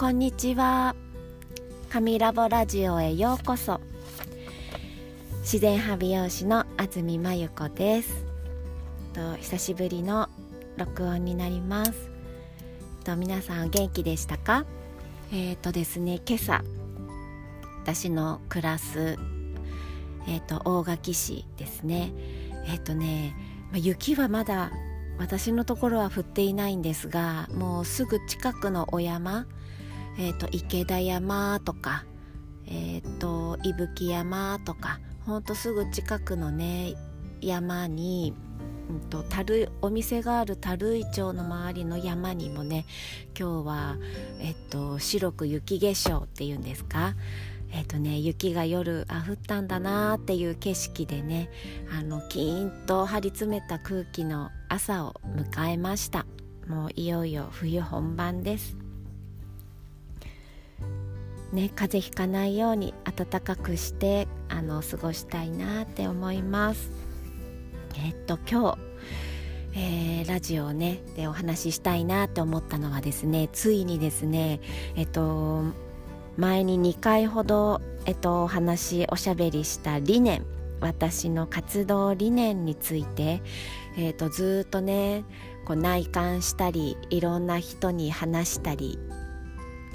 こんにちは。神ラボラジオへようこそ。自然派美容師の安住真由子です。と久しぶりの録音になります。と皆さん元気でしたか？えっ、ー、とですね今朝私の暮らすえっ、ー、と大垣市ですね。えっ、ー、とね、ま雪はまだ私のところは降っていないんですがもうすぐ近くのお山、えーと、池田山とか、えーと、伊吹山とかほんとすぐ近くのね山に、うんと、樽お店がある樽井町の周りの山にもね今日は、えっと、白く雪化粧っていうんですか？えっ、とね雪が夜あ降ったんだなっていう景色でねあのキーンと張り詰めた空気の朝を迎えました。もういよいよ冬本番です。ね風邪ひかないように暖かくしてあの過ごしたいなって思います。えっ、と今日えー、ラジオねでお話ししたいなって思ったのはですねついにですねえっと前に2回ほど、えっと、お話おしゃべりした理念私の活動理念について、えっと、ずっとねこう内観したりいろんな人に話したり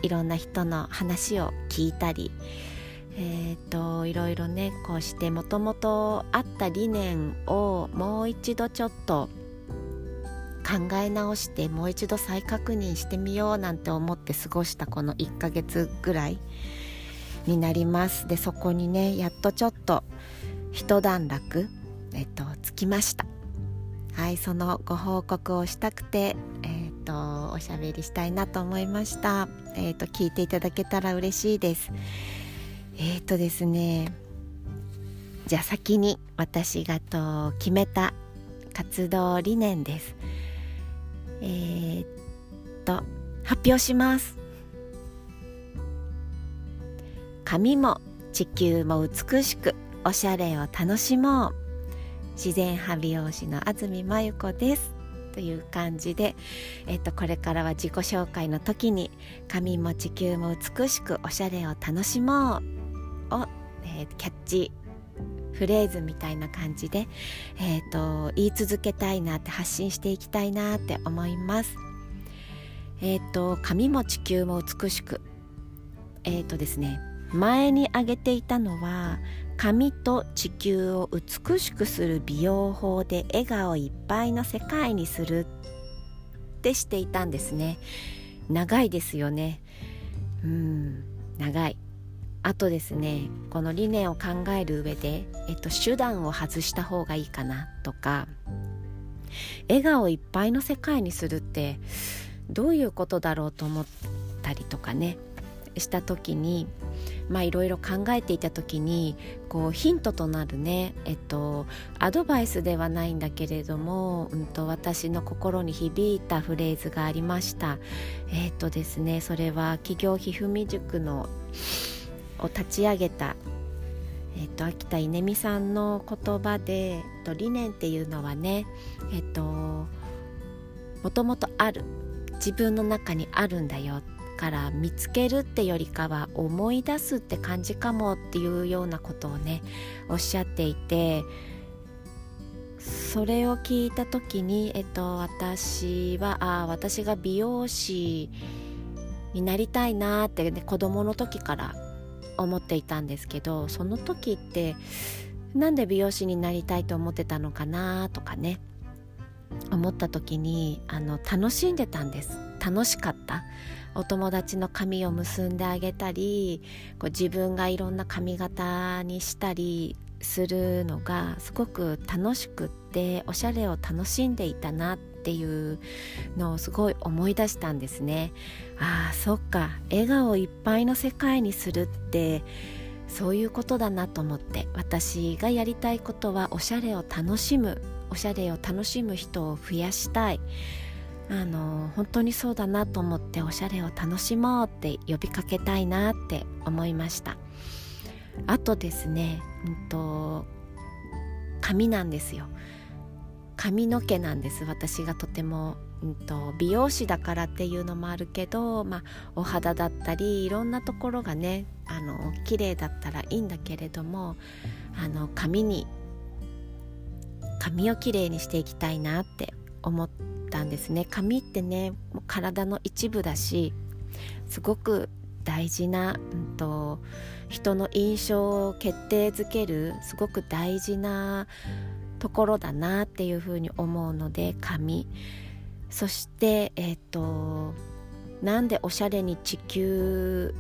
いろんな人の話を聞いたりえーと、いろいろねこうしてもともとあった理念をもう一度ちょっと考え直してもう一度再確認してみようなんて思って過ごしたこの1ヶ月ぐらいになります。でそこにねやっとちょっと一段落えっとつきました。はいそのご報告をしたくてとおしゃべりしたいなと思いました。えっと聞いていただけたら嬉しいです。えっとですねじゃあ先に私がと決めた活動理念です。えー、っと発表します。髪も地球も美しくおしゃれを楽しもう。自然派美容師の安住真由子です。という感じで、えっと、これからは自己紹介の時に「髪も地球も美しくおしゃれを楽しもう」を、えー、キャッチフレーズみたいな感じで、えーと、言い続けたいなって発信していきたいなって思います。えっ、ー、と髪も地球も美しくえっ、ー、とですね前に挙げていたのは髪と地球を美しくする美容法で笑顔いっぱいの世界にする。ってしていたんですね。長いですよね。うん長い。あとですねこの理念を考える上で、えっと、手段を外した方がいいかなとか。笑顔いっぱいの世界にするってどういうことだろうと思ったりとかね。した時にまあいろいろ考えていた時にこうヒントとなるねえっとアドバイスではないんだけれども、うんと、私の心に響いたフレーズがありました。えっとですねそれは企業ひふみ塾のを立ち上げた、えーと、秋田稲美さんの言葉で、えーと、理念っていうのはねえっ、ともともとある自分の中にあるんだよっから見つけるってよりかは思い出すって感じかもっていうようなことをねおっしゃっていてそれを聞いた時に、えっと、私はあ私が美容師になりたいなって、ね、子供の時から思っていたんですけどその時ってなんで美容師になりたいと思ってたのかなとかね思った時にあの楽しんでたんです。楽しかった。お友達の髪を結んであげたりこう自分がいろんな髪型にしたりするのがすごく楽しくっておしゃれを楽しんでいたなっていうのをすごい思い出したんですね。ああそっか。笑顔いっぱいの世界にするってそういうことだなと思って私がやりたいことはおしゃれを楽しむおしゃれを楽しむ人を増やしたい。あの本当にそうだなと思っておしゃれを楽しもうって呼びかけたいなって思いました。あとですね、うんと、髪なんですよ。髪の毛なんです。私がとても、うんと、美容師だからっていうのもあるけど、まあ、お肌だったりいろんなところがねあの綺麗だったらいいんだけれどもあの髪に髪をきれいにしていきたいなって思ってたんですね。髪ってね体の一部だしすごく大事な、うんと、人の印象を決定づけるすごく大事なところだなっていうふうに思うので髪。そしてえっ、ー、となんでおしゃれに地球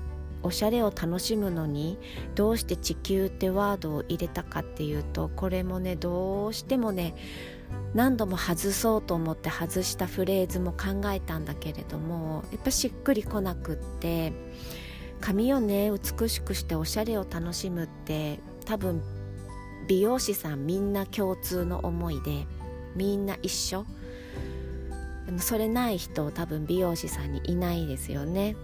おしゃれを楽しむのにどうして地球ってワードを入れたかっていうとこれもねどうしてもね何度も外そうと思って外したフレーズも考えたんだけれどもやっぱしっくりこなくって髪をね美しくしておしゃれを楽しむって多分美容師さんみんな共通の思いでみんな一緒。それない人多分美容師さんにいないですよね。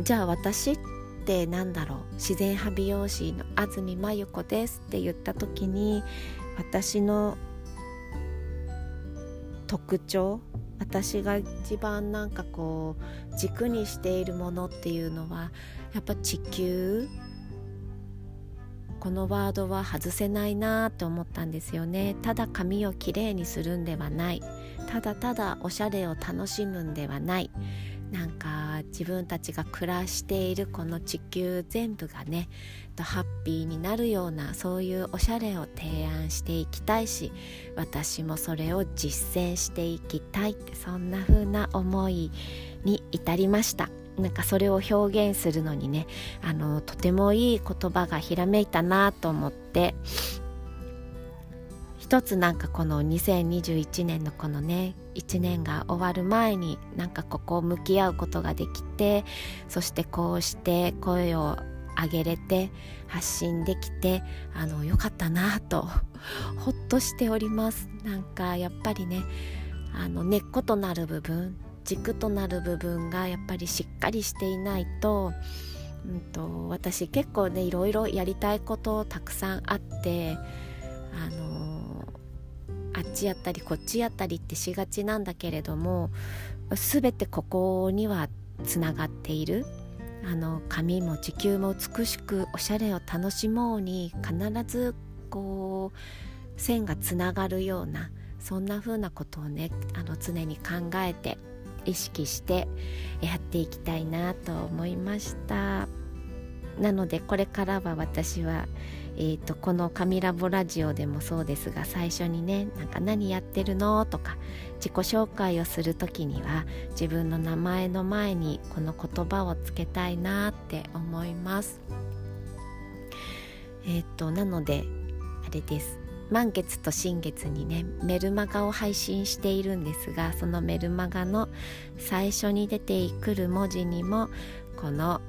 じゃあ私ってなんだろう？自然派美容師の安住真由子ですって言った時に私の特徴私が一番なんかこう軸にしているものっていうのはやっぱ地球このワードは外せないなと思ったんですよね。ただ髪をきれいにするんではない。ただただおしゃれを楽しむんではない。なんか自分たちが暮らしているこの地球全部がねハッピーになるようなそういうおしゃれを提案していきたいし私もそれを実践していきたいってそんな風な思いに至りました。なんかそれを表現するのにねあのとてもいい言葉がひらめいたなと思って一つなんかこの2021年のこのね1年が終わる前になんかここを向き合うことができてそしてこうして声を上げれて発信できてあのよかったなとほっとしております。なんかやっぱりねあの根っことなる部分軸となる部分がやっぱりしっかりしていないと,、うんと、私結構ねいろいろやりたいことたくさんあってあのあっちやったりこっちやったりってしがちなんだけれども全てここにはつながっている。あの髪も地球も美しくおしゃれを楽しもうに必ずこう線がつながるようなそんな風なことをねあの常に考えて意識してやっていきたいなと思いました。なのでこれからは私はえーと、この「神ラボラジオ」でもそうですが最初にね「なんか何やってるの?」とか自己紹介をする時には自分の名前の前にこの言葉をつけたいなって思います。えっ、ー、となのであれです満月と新月にねメルマガを配信しているんですがそのメルマガの最初に出てくる文字にもこの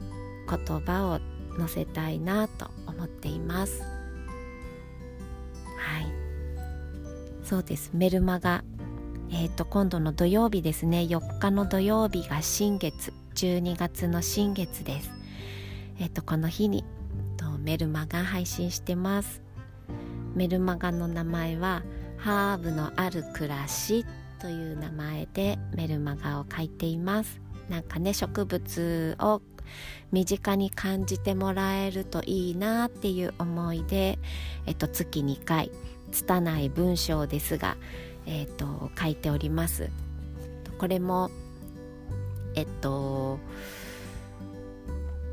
言葉を載せたいなと思っています。はい。そうです。メルマガ。えっ、ー、と今度の土曜日ですね。4日の土曜日が新月。12月の新月です。えっ、ー、とこの日にとメルマガ配信してます。メルマガの名前はハーブのある暮らしという名前でメルマガを書いています。なんかね植物を身近に感じてもらえるといいなっていう思いで、えっと、月2回拙い文章ですが、えっと、書いております。これもえっと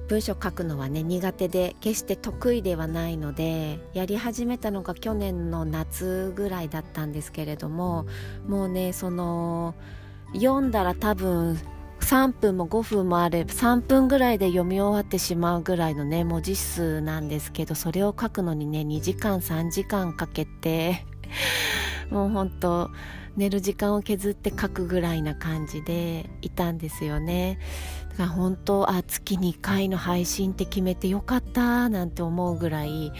文章書くのはね苦手で決して得意ではないのでやり始めたのが去年の夏ぐらいだったんですけれどももうねその読んだら多分3分も5分もあれば3分ぐらいで読み終わってしまうぐらいのね文字数なんですけどそれを書くのにね2時間3時間かけて もうほんと寝る時間を削って書くぐらいな感じでいたんですよね。だから本当あ月2回の配信って決めてよかったなんて思うぐらい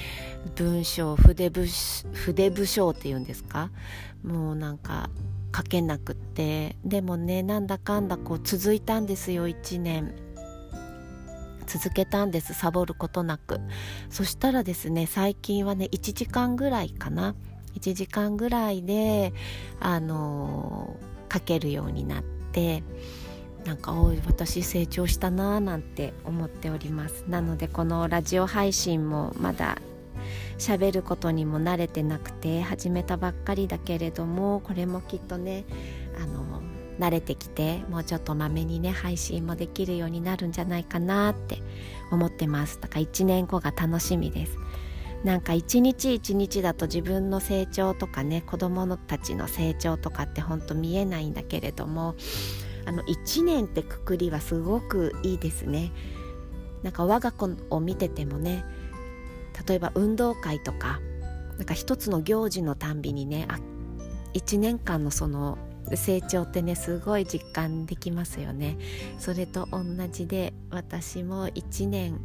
文章筆部筆部章っていうんですか？もうなんか書けなくって。でもねなんだかんだこう続いたんですよ1年。続けたんですサボることなく。そしたらですね最近はね1時間ぐらいかな。1時間ぐらいであの書けるようになって。なんかおい私成長したなーなんて思っております。なのでこのラジオ配信もまだ喋ることにも慣れてなくて始めたばっかりだけれどもこれもきっとねあの慣れてきてもうちょっとまめにね配信もできるようになるんじゃないかなって思ってます。だから1年後が楽しみです。なんか一日一日だと自分の成長とかね子供たちの成長とかってほんと見えないんだけれどもあの1年ってくくりはすごくいいですね。なんか我が子を見ててもね例えば運動会とかなんか一つの行事のたんびにねあ1年間のその成長ってねすごい実感できますよね。それと同じで私も1年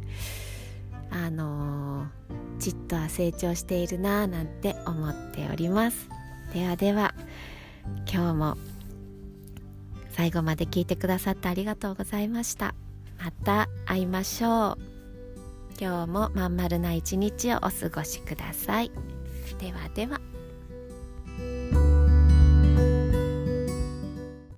あのー、ちっとは成長しているなぁなんて思っております。ではでは今日も最後まで聞いてくださってありがとうございました。また会いましょう。今日もまん丸な一日をお過ごしください。ではでは。